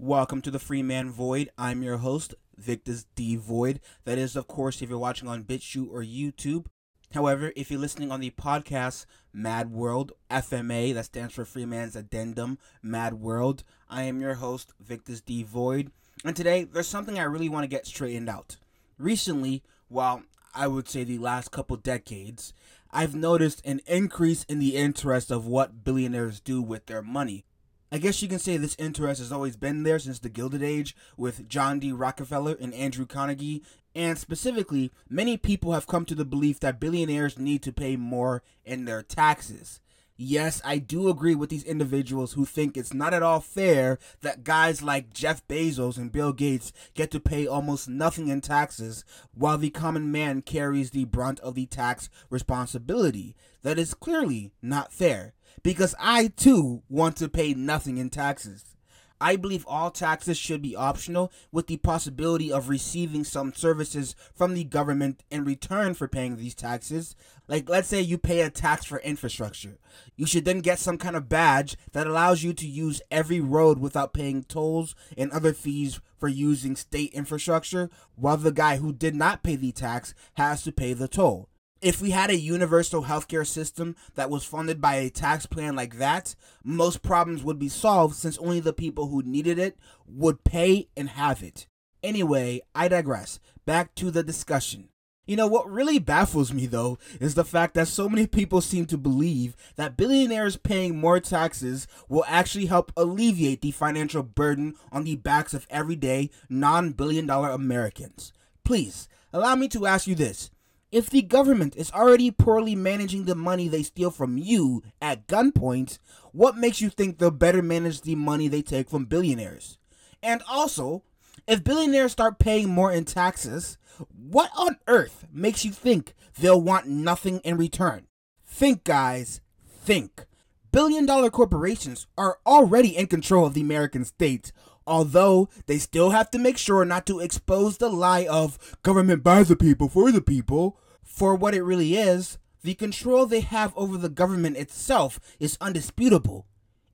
Welcome to the Free Man Void. I'm your host, Victus D Void. That is, of course, if you're watching on BitChute or YouTube. However, if you're listening on the podcast Mad World, FMA, that stands for Free Man's Addendum, Mad World, I am your host, Victus D Void. And today, there's something I really want to get straightened out. Recently, well, I would say the last couple decades, I've noticed an increase in the interest of what billionaires do with their money. I guess you can say this interest has always been there since the Gilded Age with John D. Rockefeller and Andrew Carnegie, and specifically, many people have come to the belief that billionaires need to pay more in their taxes. Yes, I do agree with these individuals who think it's not at all fair that guys like Jeff Bezos and Bill Gates get to pay almost nothing in taxes while the common man carries the brunt of the tax responsibility. That is clearly not fair because I too want to pay nothing in taxes. I believe all taxes should be optional with the possibility of receiving some services from the government in return for paying these taxes. Like, let's say you pay a tax for infrastructure. You should then get some kind of badge that allows you to use every road without paying tolls and other fees for using state infrastructure, while the guy who did not pay the tax has to pay the toll if we had a universal healthcare system that was funded by a tax plan like that, most problems would be solved since only the people who needed it would pay and have it. Anyway, I digress. Back to the discussion. You know, what really baffles me though is the fact that so many people seem to believe that billionaires paying more taxes will actually help alleviate the financial burden on the backs of everyday non billion dollar Americans. Please, allow me to ask you this if the government is already poorly managing the money they steal from you at gunpoint, what makes you think they'll better manage the money they take from billionaires? And also, if billionaires start paying more in taxes, what on earth makes you think they'll want nothing in return? Think, guys, think. Billion dollar corporations are already in control of the American state, although they still have to make sure not to expose the lie of government by the people for the people for what it really is. The control they have over the government itself is undisputable.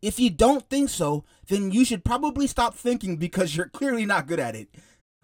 If you don't think so, then you should probably stop thinking because you're clearly not good at it.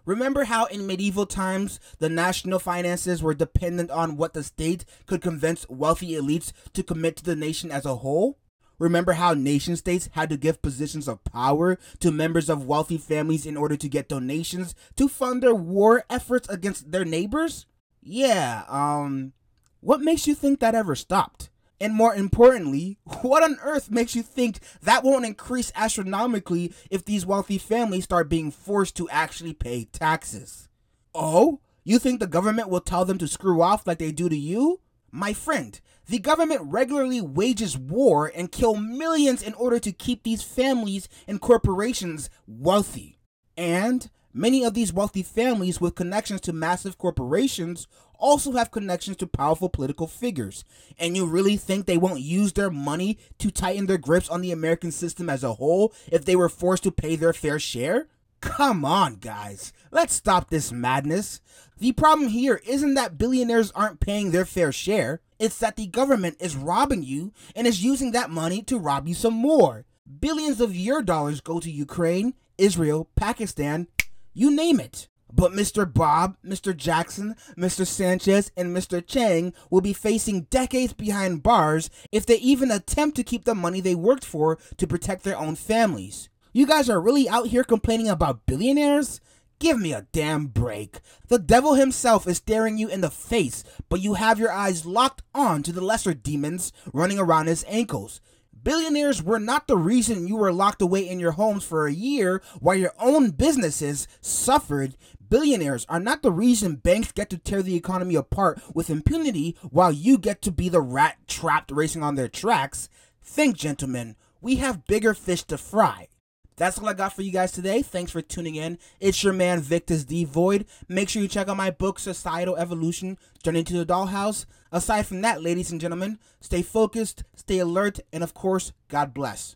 Remember how in medieval times the national finances were dependent on what the state could convince wealthy elites to commit to the nation as a whole? Remember how nation states had to give positions of power to members of wealthy families in order to get donations to fund their war efforts against their neighbors? Yeah, um, what makes you think that ever stopped? And more importantly, what on earth makes you think that won't increase astronomically if these wealthy families start being forced to actually pay taxes? Oh, you think the government will tell them to screw off like they do to you? My friend, the government regularly wages war and kill millions in order to keep these families and corporations wealthy. And many of these wealthy families with connections to massive corporations also have connections to powerful political figures. And you really think they won't use their money to tighten their grips on the American system as a whole if they were forced to pay their fair share? Come on, guys. Let's stop this madness. The problem here isn't that billionaires aren't paying their fair share, it's that the government is robbing you and is using that money to rob you some more. Billions of your dollars go to Ukraine, Israel, Pakistan, you name it. But Mr. Bob, Mr. Jackson, Mr. Sanchez, and Mr. Chang will be facing decades behind bars if they even attempt to keep the money they worked for to protect their own families. You guys are really out here complaining about billionaires? Give me a damn break. The devil himself is staring you in the face, but you have your eyes locked on to the lesser demons running around his ankles. Billionaires were not the reason you were locked away in your homes for a year while your own businesses suffered. Billionaires are not the reason banks get to tear the economy apart with impunity while you get to be the rat trapped racing on their tracks. Think, gentlemen, we have bigger fish to fry. That's all I got for you guys today. Thanks for tuning in. It's your man Victus D Void. Make sure you check out my book, Societal Evolution Journey to the Dollhouse. Aside from that, ladies and gentlemen, stay focused, stay alert, and of course, God bless.